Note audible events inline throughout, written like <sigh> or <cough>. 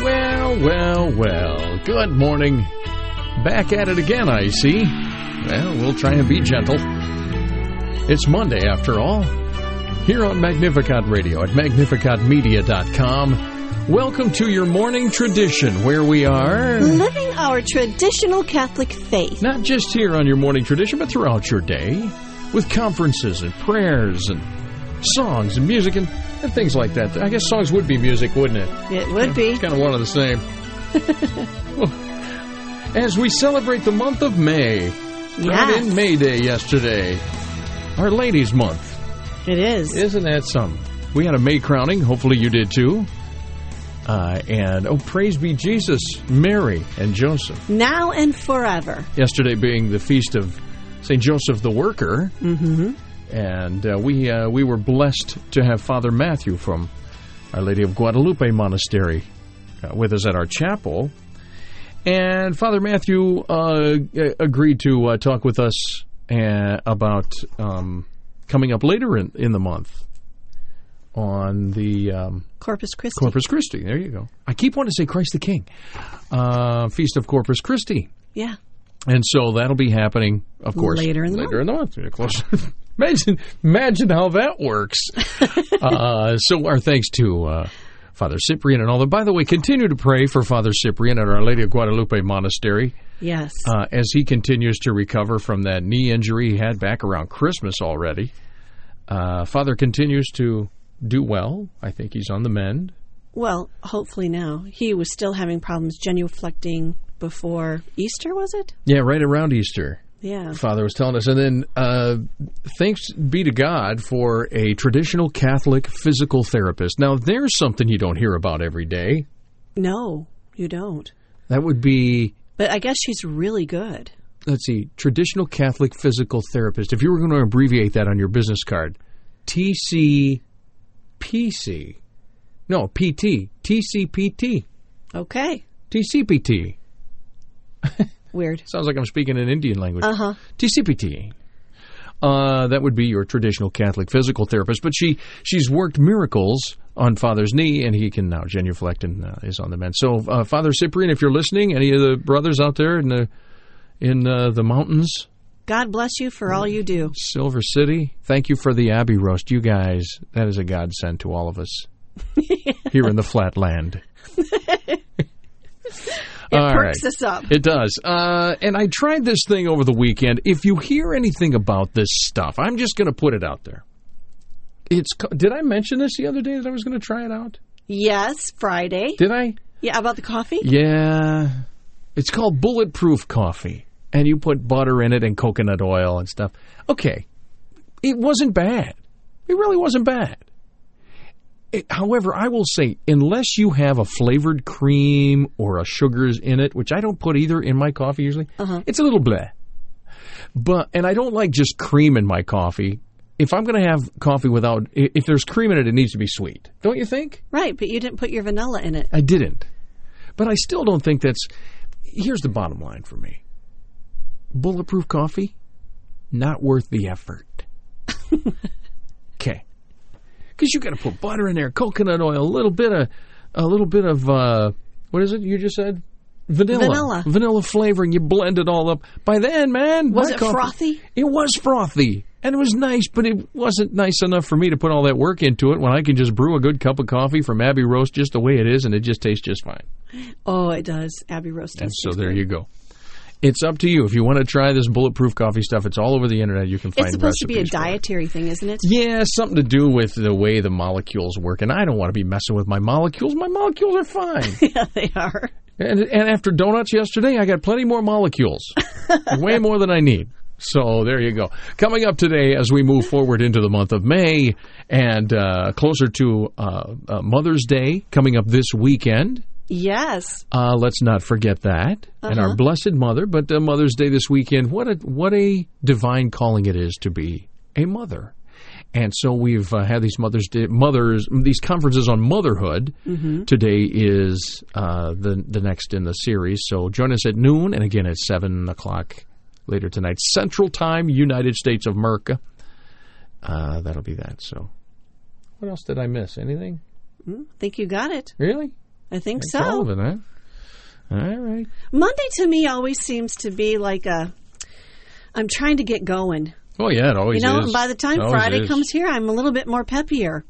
Well, well, well. Good morning. Back at it again, I see. Well, we'll try and be gentle. It's Monday, after all. Here on Magnificat Radio at magnificatmedia.com. Welcome to your morning tradition, where we are living our traditional Catholic faith. not just here on your morning tradition, but throughout your day with conferences and prayers and songs and music and, and things like that. I guess songs would be music, wouldn't it? It would be. It's kind of one of the same. <laughs> As we celebrate the month of May, right in May Day yesterday, Our Ladies Month. It is. Isn't that something? We had a May crowning. Hopefully you did too. Uh, and, oh, praise be Jesus, Mary, and Joseph. now and forever. Yesterday being the feast of St. Joseph the Worker. Mm-hmm. And uh, we, uh, we were blessed to have Father Matthew from Our Lady of Guadalupe Monastery uh, with us at our chapel. And Father Matthew uh, agreed to uh, talk with us uh, about um, coming up later in, in the month on the um, Corpus Christi. Corpus Christi. There you go. I keep wanting to say Christ the King. Uh, Feast of Corpus Christi. Yeah. And so that'll be happening, of course, Later in the later in the month. Yeah, close. <laughs> imagine, imagine how that works. <laughs> uh, so our thanks to uh, Father Cyprian and all that. By the way, continue to pray for Father Cyprian at Our Lady of Guadalupe Monastery Yes. uh, as he continues to recover from that knee injury he had back around Christmas already. Uh, Father continues to do well. I think he's on the mend. well, hopefully now. He was still having problems genuflecting before Easter, was it? Yeah, right around Easter. Yeah. Father was telling us. And then uh, thanks be to God for a traditional Catholic physical therapist. Now, there's something you don't hear about every day. No, you don't. That would be, But I guess she's really good. let's see, traditional Catholic physical therapist. If you were going to abbreviate that on your business card, TCPC. No, PT. TCPT. Okay. TCPT. <laughs> Weird. Sounds like I'm speaking an Indian language. Uh huh. TCPT. Uh, that would be your traditional Catholic physical therapist, but she she's worked miracles on Father's knee, and he can now genuflect and uh, is on the mend. So, uh, Father Cyprian, if you're listening, any of the brothers out there in the in uh, the mountains, God bless you for all you do. Silver City, thank you for the Abbey roast, you guys. That is a godsend to all of us <laughs> here in the flat land. <laughs> It All perks right. us up. It does. Uh, and I tried this thing over the weekend. If you hear anything about this stuff, I'm just going to put it out there. It's did I mention this the other day that I was going to try it out? Yes, Friday. Did I? Yeah, about the coffee? Yeah. It's called bulletproof coffee, and you put butter in it and coconut oil and stuff. Okay, it wasn't bad. It really wasn't bad. However, I will say, unless you have a flavored cream or a sugars in it, which I don't put either in my coffee usually, uh-huh. it's a little bleh. But and I don't like just cream in my coffee. If I'm going to have coffee without, if there's cream in it, it needs to be sweet. Don't you think? Right, but you didn't put your vanilla in it. I didn't. But I still don't think that's. Here's the bottom line for me Bulletproof coffee, not worth the effort. <laughs> Because you got to put butter in there, coconut oil, a little bit of. A little bit of. Uh, what is it you just said? Vanilla. Vanilla. Vanilla flavoring. You blend it all up. By then, man. Was it coffee- frothy? It was frothy. And it was nice, but it wasn't nice enough for me to put all that work into it when I can just brew a good cup of coffee from Abbey Roast just the way it is, and it just tastes just fine. Oh, it does. Abbey roast. And so there good. you go. It's up to you. If you want to try this bulletproof coffee stuff, it's all over the internet. You can find It's supposed to be a recipes for it. dietary thing, isn't it? Yeah, something to do with the way the molecules work. And I don't want to be messing with my molecules. My molecules are fine. <laughs> yeah, they are. and, and after donuts yesterday, I got plenty more molecules. <laughs> Way more than I need. So there you go. Coming up today as we move forward into the month of May and uh, closer to uh, uh, Mother's Day coming up this weekend. Yes. Uh, let's not forget that, and our Blessed Mother. But uh, Mother's Day this weekend, what a what a divine calling it is to be a mother. And so we've uh, had these Mother's Day, mothers these conferences on motherhood. Today is uh, the the next in the series. So join us at noon, and again at seven o'clock later tonight, Central Time, United States of America. Uh, that'll be that. So, what else did I miss? Anything I think you got it. really? I think so. all huh? All right. Monday to me always seems to be like a. I'm trying to get going. Oh yeah, it You know, is. by the time Friday is. comes here, I'm a little bit more peppier.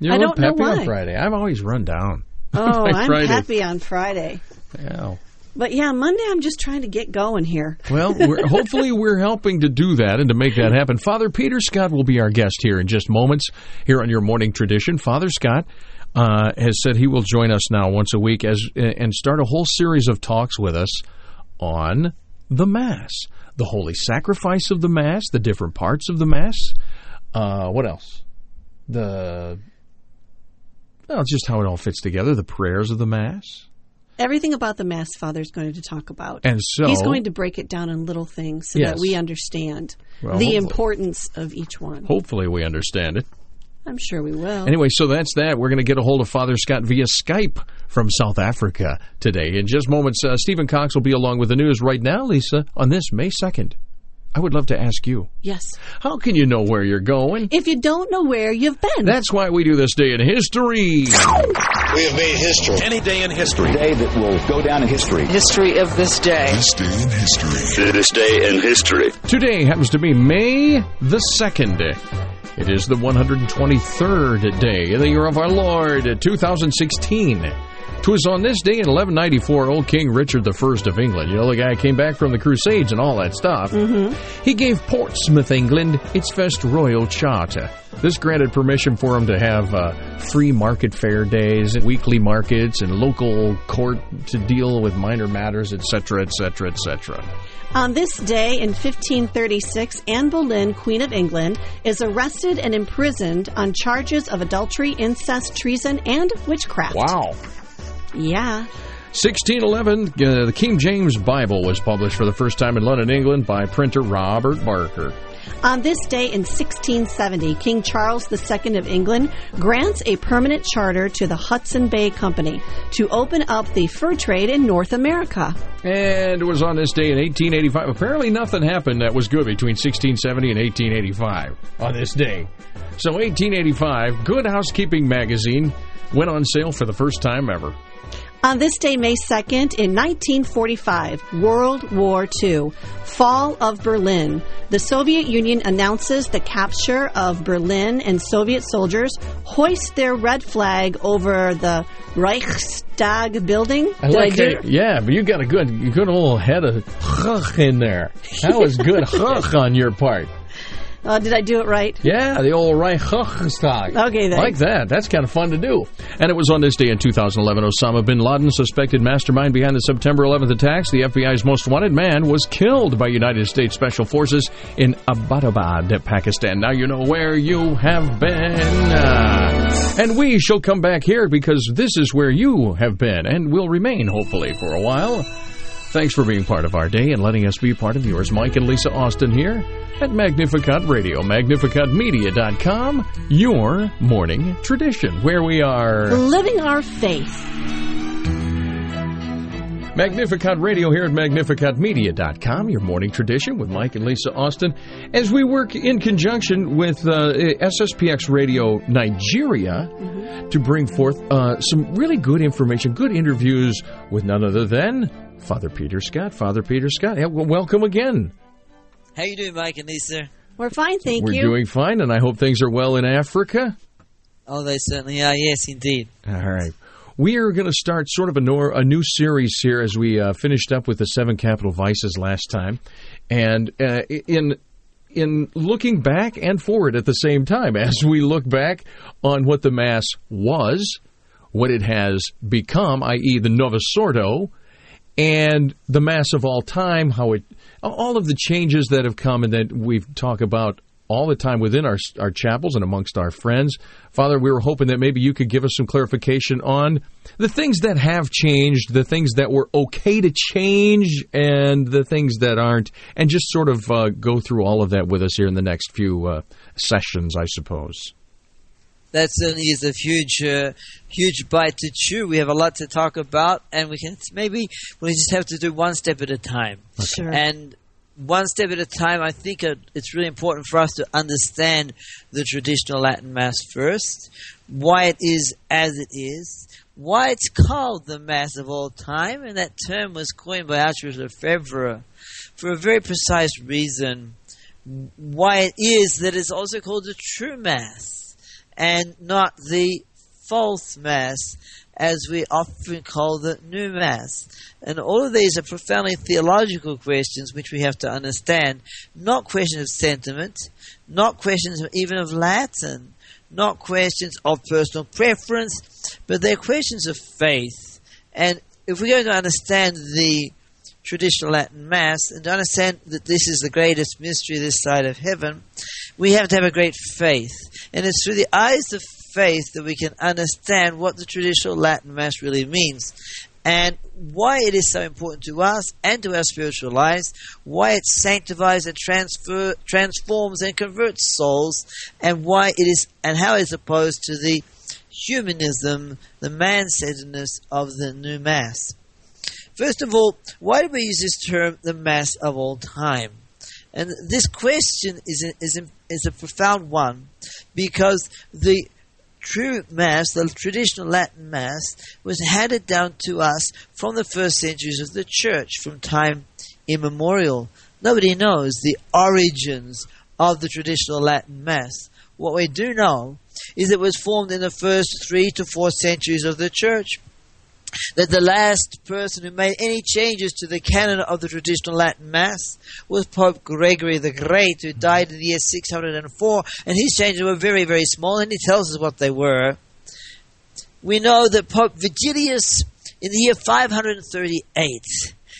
You're I don't know peppy on. Friday. I'm always run down. <laughs> Oh, I'm Friday. happy on Friday. Yeah. But yeah, Monday I'm just trying to get going here. Well, we're, <laughs> hopefully we're helping to do that and to make that happen. Father Peter Scott will be our guest here in just moments here on your morning tradition. Father Scott uh, has said he will join us now once a week as and start a whole series of talks with us on the Mass, the holy sacrifice of the Mass, the different parts of the Mass. Uh, what else? The well, just how it all fits together. The prayers of the Mass, Everything about the Mass Father is going to talk about. and so He's going to break it down in little things so Yes. that we understand Well, the hopefully. importance of each one. hopefully we understand it. I'm sure we will. Anyway, so that's that. We're going to get a hold of Father Scott via Skype from South Africa today. In just moments, uh, Stephen Cox will be along with the news right now, Lisa, on this May 2nd. I would love to ask you, yes. how can you know where you're going? If you don't know where you've been, That's why we do this day in history. We have made history. Any day in history. A day that will go down in history. history of this day. This day in history. This day in history. Today happens to be May the 2nd. It is the 123rd day of the year of our Lord, 2016. 'Twas on this day in 1194, old King Richard I of England, you know, the guy came back from the Crusades and all that stuff, he gave Portsmouth, England, its first royal charter. This granted permission for him to have uh, free market fair days, and weekly markets, and local court to deal with minor matters, etc., etc., etc. on this day in 1536, Anne Boleyn, Queen of England, is arrested and imprisoned on charges of adultery, incest, treason, and witchcraft. Wow. Yeah. 1611, uh, the King James Bible was published for the first time in London, England by printer Robert Barker. On this day in 1670, King Charles II of England grants a permanent charter to the Hudson Bay Company to open up the fur trade in North America. And it was on this day in 1885. Apparently, nothing happened that was good between 1670 and 1885 on this day. So, 1885, Good Housekeeping magazine went on sale for the first time ever. On this day, May 2nd, in 1945, World War II, Fall of Berlin. The Soviet Union announces the capture of Berlin, and Soviet soldiers hoist their red flag over the Reichstag building. I like I that. Yeah, but you got a good, good old head of <laughs> in there. That was good <laughs> on your part. Uh, did I do it right? Yeah, the old Reichstag. Okay, then. Like that. That's kind of fun to do. And it was on this day in 2011, Osama bin Laden, suspected mastermind behind the September 11th attacks, the FBI's most wanted man, was killed by United States Special Forces in Abbottabad, Pakistan. Now you know where you have been. Uh, and we shall come back here because this is where you have been and will remain, hopefully, for a while. Thanks for being part of our day and letting us be part of yours. Mike and Lisa Austin here at Magnificat Radio, magnificatmedia.com, your morning tradition, where we are. Living our faith. Magnificat Radio here at magnificatmedia.com, your morning tradition with Mike and Lisa Austin, as we work in conjunction with uh, SSPX Radio Nigeria to bring forth uh, some really good information, good interviews with none other than Father Peter Scott. Father Peter Scott, yeah, well, welcome again. How you doing, Mike and Lisa? We're fine, thank you. We're doing fine, and I hope things are well in Africa. Oh, they certainly are. Yes, indeed. All right. We are going to start sort of a, nor- a new series here as we uh, finished up with the seven capital vices last time, and uh, in in looking back and forward at the same time as we look back on what the mass was, what it has become, i.e., the Novus Ordo, and the mass of all time, how it all of the changes that have come and that we've talked about all the time within our our chapels and amongst our friends. Father, we were hoping that maybe you could give us some clarification on the things that have changed, the things that were okay to change, and the things that aren't, and just sort of uh, go through all of that with us here in the next few uh, sessions, I suppose. That certainly is a huge, uh, huge bite to chew. We have a lot to talk about, and we can maybe we just have to do one step at a time. Sure. And one step at a time, I think it's really important for us to understand the traditional Latin Mass first, why it is as it is, why it's called the Mass of all time, and that term was coined by Archbishop Lefebvre for a very precise reason. Why it is that it's also called the true Mass and not the false Mass, as we often call the new Mass. And all of these are profoundly theological questions which we have to understand, not questions of sentiment, not questions even of Latin, not questions of personal preference, but they're questions of faith. And if we're going to understand the traditional Latin Mass and to understand that this is the greatest mystery this side of heaven, we have to have a great faith. And it's through the eyes of faith that we can understand what the traditional Latin Mass really means and why it is so important to us and to our spiritual lives, why it sanctifies and transfer, transforms and converts souls, and why it is and how it's opposed to the humanism, the man-centeredness of the new Mass. First of all, why do we use this term, the Mass of all time? And this question is is is a profound one because the true Mass, the traditional Latin Mass, was handed down to us from the first centuries of the Church, from time immemorial. Nobody knows the origins of the traditional Latin Mass. What we do know is it was formed in the first three to four centuries of the Church that the last person who made any changes to the canon of the traditional Latin Mass was Pope Gregory the Great, who died in the year 604, and his changes were very, very small, and he tells us what they were. We know that Pope Vigilius, in the year 538,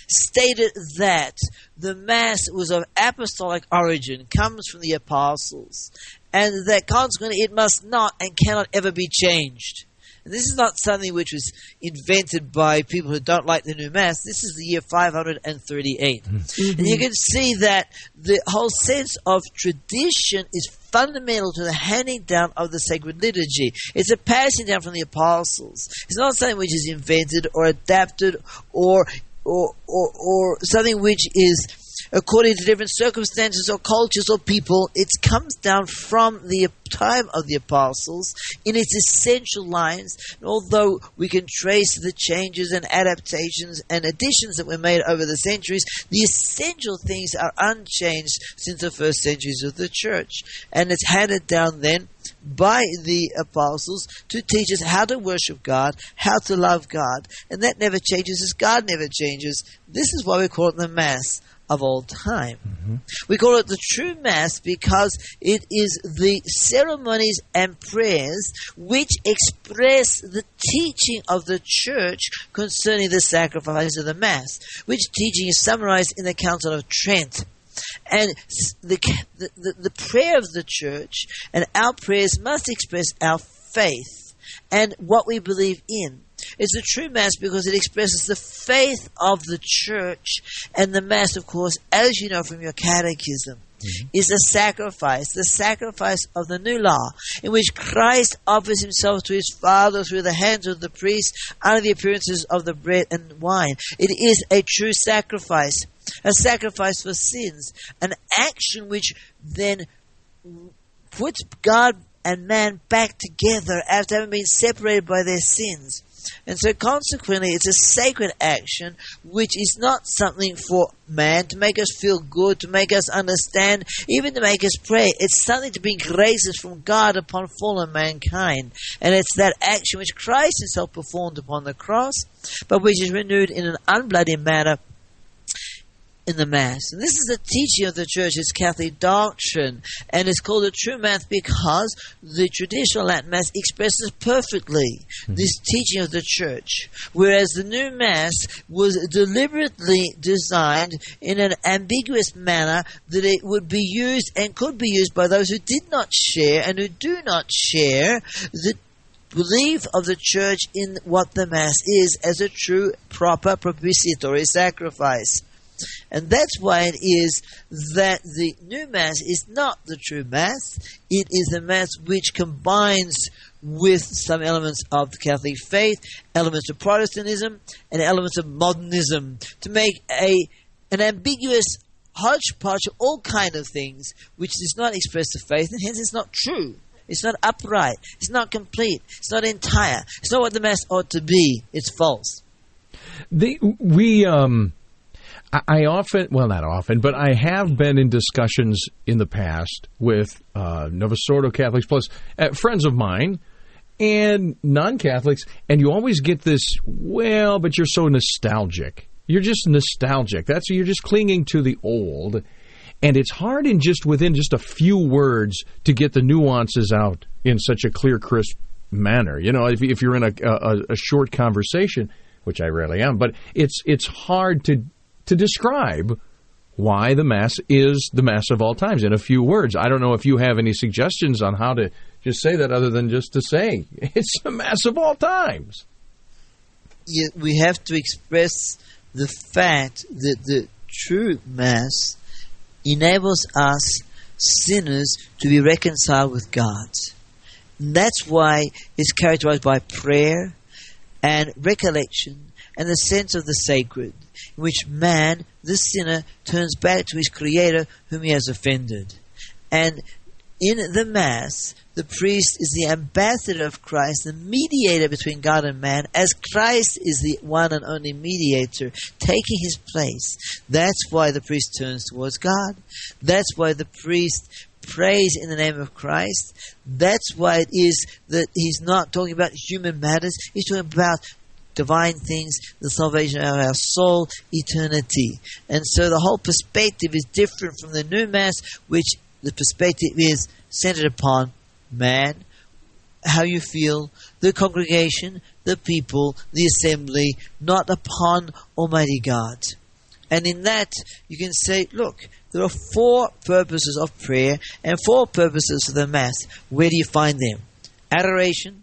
stated that the Mass was of apostolic origin, comes from the apostles, and that consequently it must not and cannot ever be changed. And this is not something which was invented by people who don't like the new Mass. This is the year 538. Hmm. And you can see that the whole sense of tradition is fundamental to the handing down of the sacred liturgy. It's a passing down from the apostles. It's not something which is invented or adapted or or, or, or something which is according to different circumstances or cultures or people. It comes down from the time of the apostles in its essential lines. And although we can trace the changes and adaptations and additions that were made over the centuries, the essential things are unchanged since the first centuries of the church. And it's handed down then by the apostles to teach us how to worship God, how to love God, and that never changes as God never changes. This is why we call it the Mass of all time. Mm-hmm. We call it the true Mass because it is the ceremonies and prayers which express the teaching of the Church concerning the sacrifice of the Mass, which teaching is summarized in the Council of Trent. And the, the, the, the prayer of the church and our prayers must express our faith and what we believe in. It's the true Mass because it expresses the faith of the church. And the Mass, of course, as you know from your catechism, mm-hmm. is a sacrifice, the sacrifice of the new law, in which Christ offers himself to his Father through the hands of the priest under the appearances of the bread and wine. It is a true sacrifice, a sacrifice for sins, an action which then puts God and man back together after having been separated by their sins. And so consequently it's a sacred action which is not something for man to make us feel good, to make us understand, even to make us pray. It's something to bring graces from God upon fallen mankind. And it's that action which Christ himself performed upon the cross, but which is renewed in an unbloody manner in the Mass. And this is the teaching of the Church, it's Catholic doctrine, and it's called the true Mass because the traditional Latin Mass expresses perfectly hmm. this teaching of the Church, whereas the new Mass was deliberately designed in an ambiguous manner that it would be used and could be used by those who did not share and who do not share the belief of the church in what the Mass is as a true, proper, propitiatory sacrifice. And that's why it is that the new Mass is not the true Mass. It is a Mass which combines with some elements of the Catholic faith, elements of Protestantism, and elements of modernism to make a an ambiguous hodgepodge of all kind of things which does not express the faith, and hence it's not true. It's not upright. It's not complete. It's not entire. It's not what the mass ought to be. It's false. The, we, um, I, often, well, not often, but I have been in discussions in the past with uh, Novus Ordo Catholics, plus uh, friends of mine and non Catholics, and you always get this, well, but you're so nostalgic. You're just nostalgic. That's you're just clinging to the old, and it's hard in just within just a few words to get the nuances out in such a clear, crisp manner. You know, if, if you're in a, a, a short conversation, which I rarely am, but it's it's hard to to describe why the mass is the mass of all times in a few words. I don't know if you have any suggestions on how to just say that other than just to say <laughs> it's the mass of all times. Yeah, we have to express the fact that the true mass enables us sinners to be reconciled with God. And that's why it's characterized by prayer and recollection and the sense of the sacred, in which man, the sinner, turns back to his Creator whom he has offended. And in the Mass, the priest is the ambassador of Christ, the mediator between God and man, as Christ is the one and only mediator, taking his place. That's why the priest turns towards God. That's why the priest prays in the name of Christ. That's why it is that he's not talking about human matters, he's talking about divine things, the salvation of our soul, eternity. And so the whole perspective is different from the new Mass, which the perspective is centered upon man, how you feel, the congregation, the people, the assembly, not upon Almighty God. And in that, you can say, look, there are four purposes of prayer and four purposes of the Mass. Where do you find them? Adoration,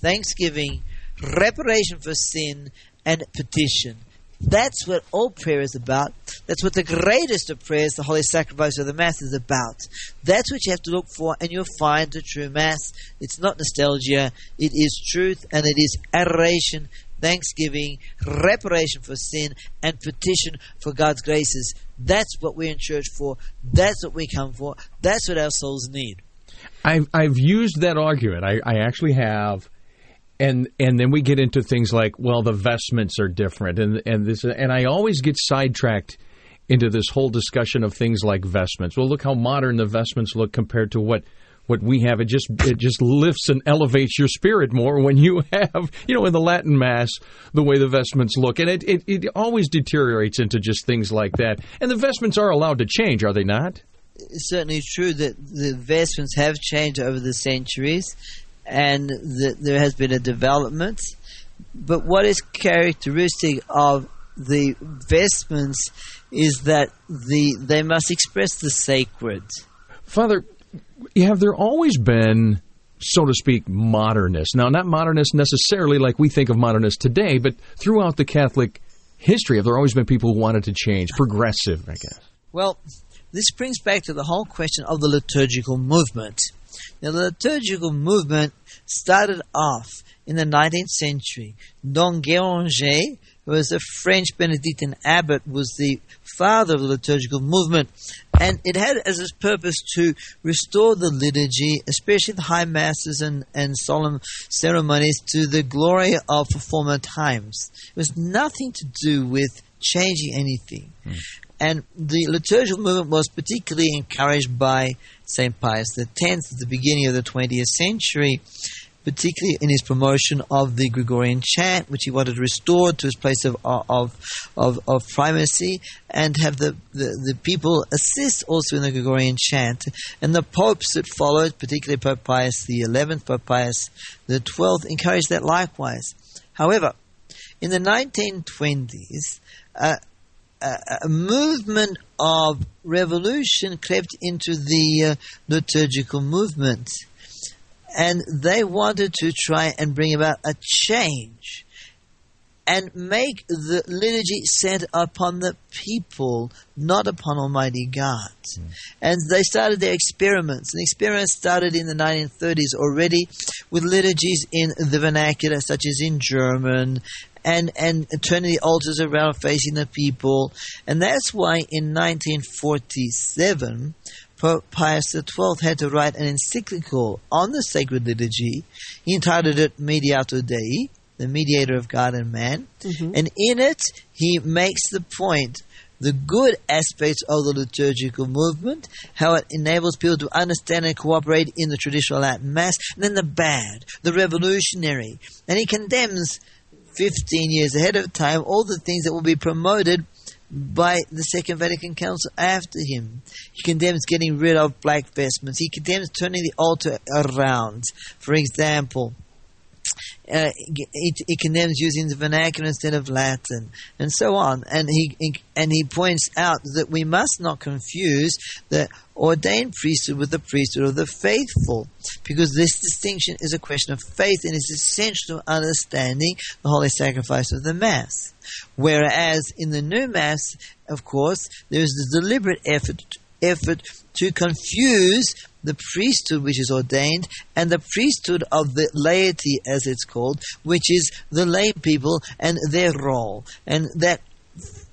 thanksgiving, reparation for sin, and petition. That's what all prayer is about. That's what the greatest of prayers, the Holy Sacrifice of the Mass, is about. That's what you have to look for, and you'll find the true Mass. It's not nostalgia, it is truth, and it is adoration, thanksgiving, reparation for sin, and petition for God's graces. That's what we're in church for. That's what we come for. That's what our souls need. I've, I've used that argument. I, I actually have and and then we get into things like well the vestments are different and and this and I always get sidetracked into this whole discussion of things like vestments. Well, look how modern the vestments look compared to what what we have. It just it just lifts and elevates your spirit more when you have you know in the Latin Mass the way the vestments look, and it it, it always deteriorates into just things like that. And the vestments are allowed to change, are they not? It's certainly true that the vestments have changed over the centuries, and that there has been a development. But what is characteristic of the vestments is that the they must express the sacred. Father, have there always been, so to speak, modernists? Now, not modernists necessarily like we think of modernists today, but throughout the Catholic history, have there always been people who wanted to change, progressive, I guess? Well, this brings back to the whole question of the liturgical movement. Now, the liturgical movement started off in the 19th century. Dom Guéranger, who was a French Benedictine abbot, was the father of the liturgical movement, and it had as its purpose to restore the liturgy, especially the high masses and, and solemn ceremonies, to the glory of former times. It was nothing to do with changing anything. Mm. And the liturgical movement was particularly encouraged by St. Pius X at the beginning of the 20th century, particularly in his promotion of the Gregorian chant, which he wanted restored to its place of, of, of, of primacy, and have the, the, the, people assist also in the Gregorian chant. And the popes that followed, particularly Pope Pius XI, Pope Pius XII, encouraged that likewise. However, in the 1920s, uh, a movement of revolution crept into the uh, liturgical movement. And they wanted to try and bring about a change and make the liturgy centered upon the people, not upon Almighty God. Mm. And they started their experiments. And the experiments started in the 1930s already with liturgies in the vernacular, such as in German and and turning the altars around facing the people. And that's why in 1947, Pope Pius XII had to write an encyclical on the sacred liturgy. He entitled it Mediator Dei, the mediator of God and man. Mm-hmm. And in it, he makes the point the good aspects of the liturgical movement, how it enables people to understand and cooperate in the traditional Latin Mass, and then the bad, the revolutionary. And he condemns 15 years ahead of time all the things that will be promoted by the Second Vatican Council after him. He condemns getting rid of black vestments. He condemns turning the altar around. For example, uh, he, he condemns using the vernacular instead of Latin, and so on. And he and he points out that we must not confuse the ordained priesthood with the priesthood of the faithful, because this distinction is a question of faith and is essential to understanding the holy sacrifice of the Mass. Whereas in the new Mass, of course, there is the deliberate effort effort to confuse the priesthood which is ordained and the priesthood of the laity, as it's called, which is the lay people and their role. And that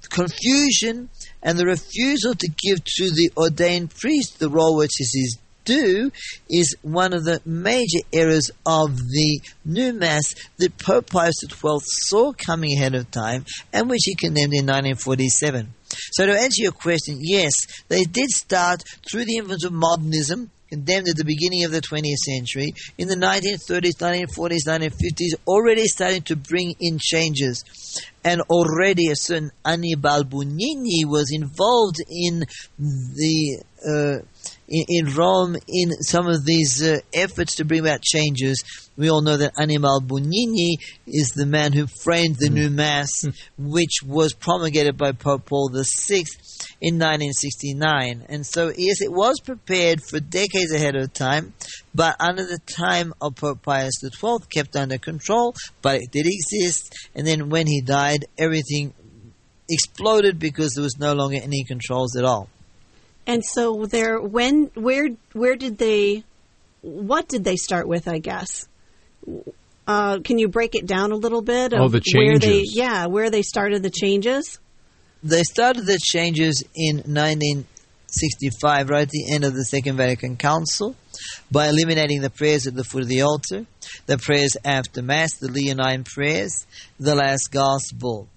confusion and the refusal to give to the ordained priest the role which is his due is one of the major errors of the new mass that Pope Pius XII saw coming ahead of time and which he condemned in 1947. So to answer your question, yes, they did start through the influence of modernism, condemned at the beginning of the 20th century, in the 1930s, 1940s, 1950s, already starting to bring in changes. And already a certain Annibal Bugnini was involved in the uh, in, in, Rome in some of these uh, efforts to bring about changes. We all know that Annibal Bugnini is the man who framed the mm. new Mass, which was promulgated by Pope Paul VI in 1969. And so, yes, it was prepared for decades ahead of time, but under the time of Pope Pius XII, kept under control, but it did exist. And then when he died, everything exploded because there was no longer any controls at all. And so there when where where did they what did they start with, I guess? Uh, can you break it down a little bit? oh, the changes. Where they, yeah, where they started the changes? They started the changes in 1965, right at the end of the Second Vatican Council, by eliminating the prayers at the foot of the altar, the prayers after Mass, the Leonine prayers, the last Gospel.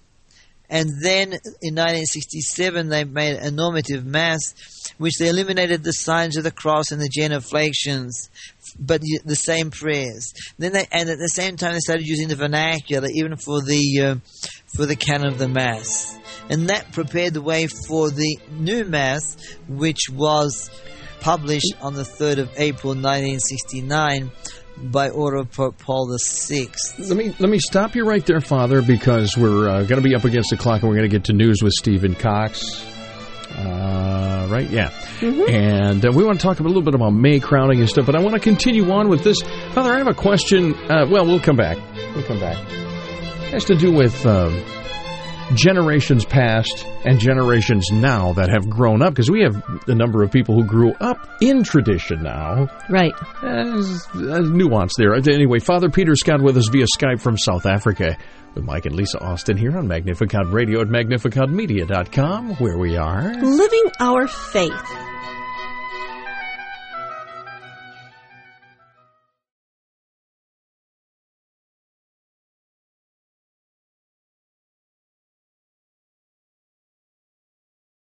And then in 1967, they made a normative Mass, which they eliminated the signs of the cross and the genuflections, but the same prayers. Then they, and at the same time, they started using the vernacular, even for the uh, for the canon of the Mass, and that prepared the way for the new Mass, which was published on the 3rd of April 1969 by order of Pope Paul VI. Let me let me stop you right there, Father, because we're uh, going to be up against the clock, and we're going to get to news with Stephen Cox. Uh, right? Yeah. Mm-hmm. And uh, we want to talk a little bit about May crowning and stuff, but I want to continue on with this. Father, I have a question. Uh, well, we'll come back. We'll come back. It has to do with um, generations past and generations now that have grown up, because we have a number of people who grew up in tradition now. Right. Eh, there's a uh, nuance there. Anyway, Father Peter Scott with us via Skype from South Africa with Mike and Lisa Austin here on Magnificat Radio at magnificatmedia.com, where we are living our faith.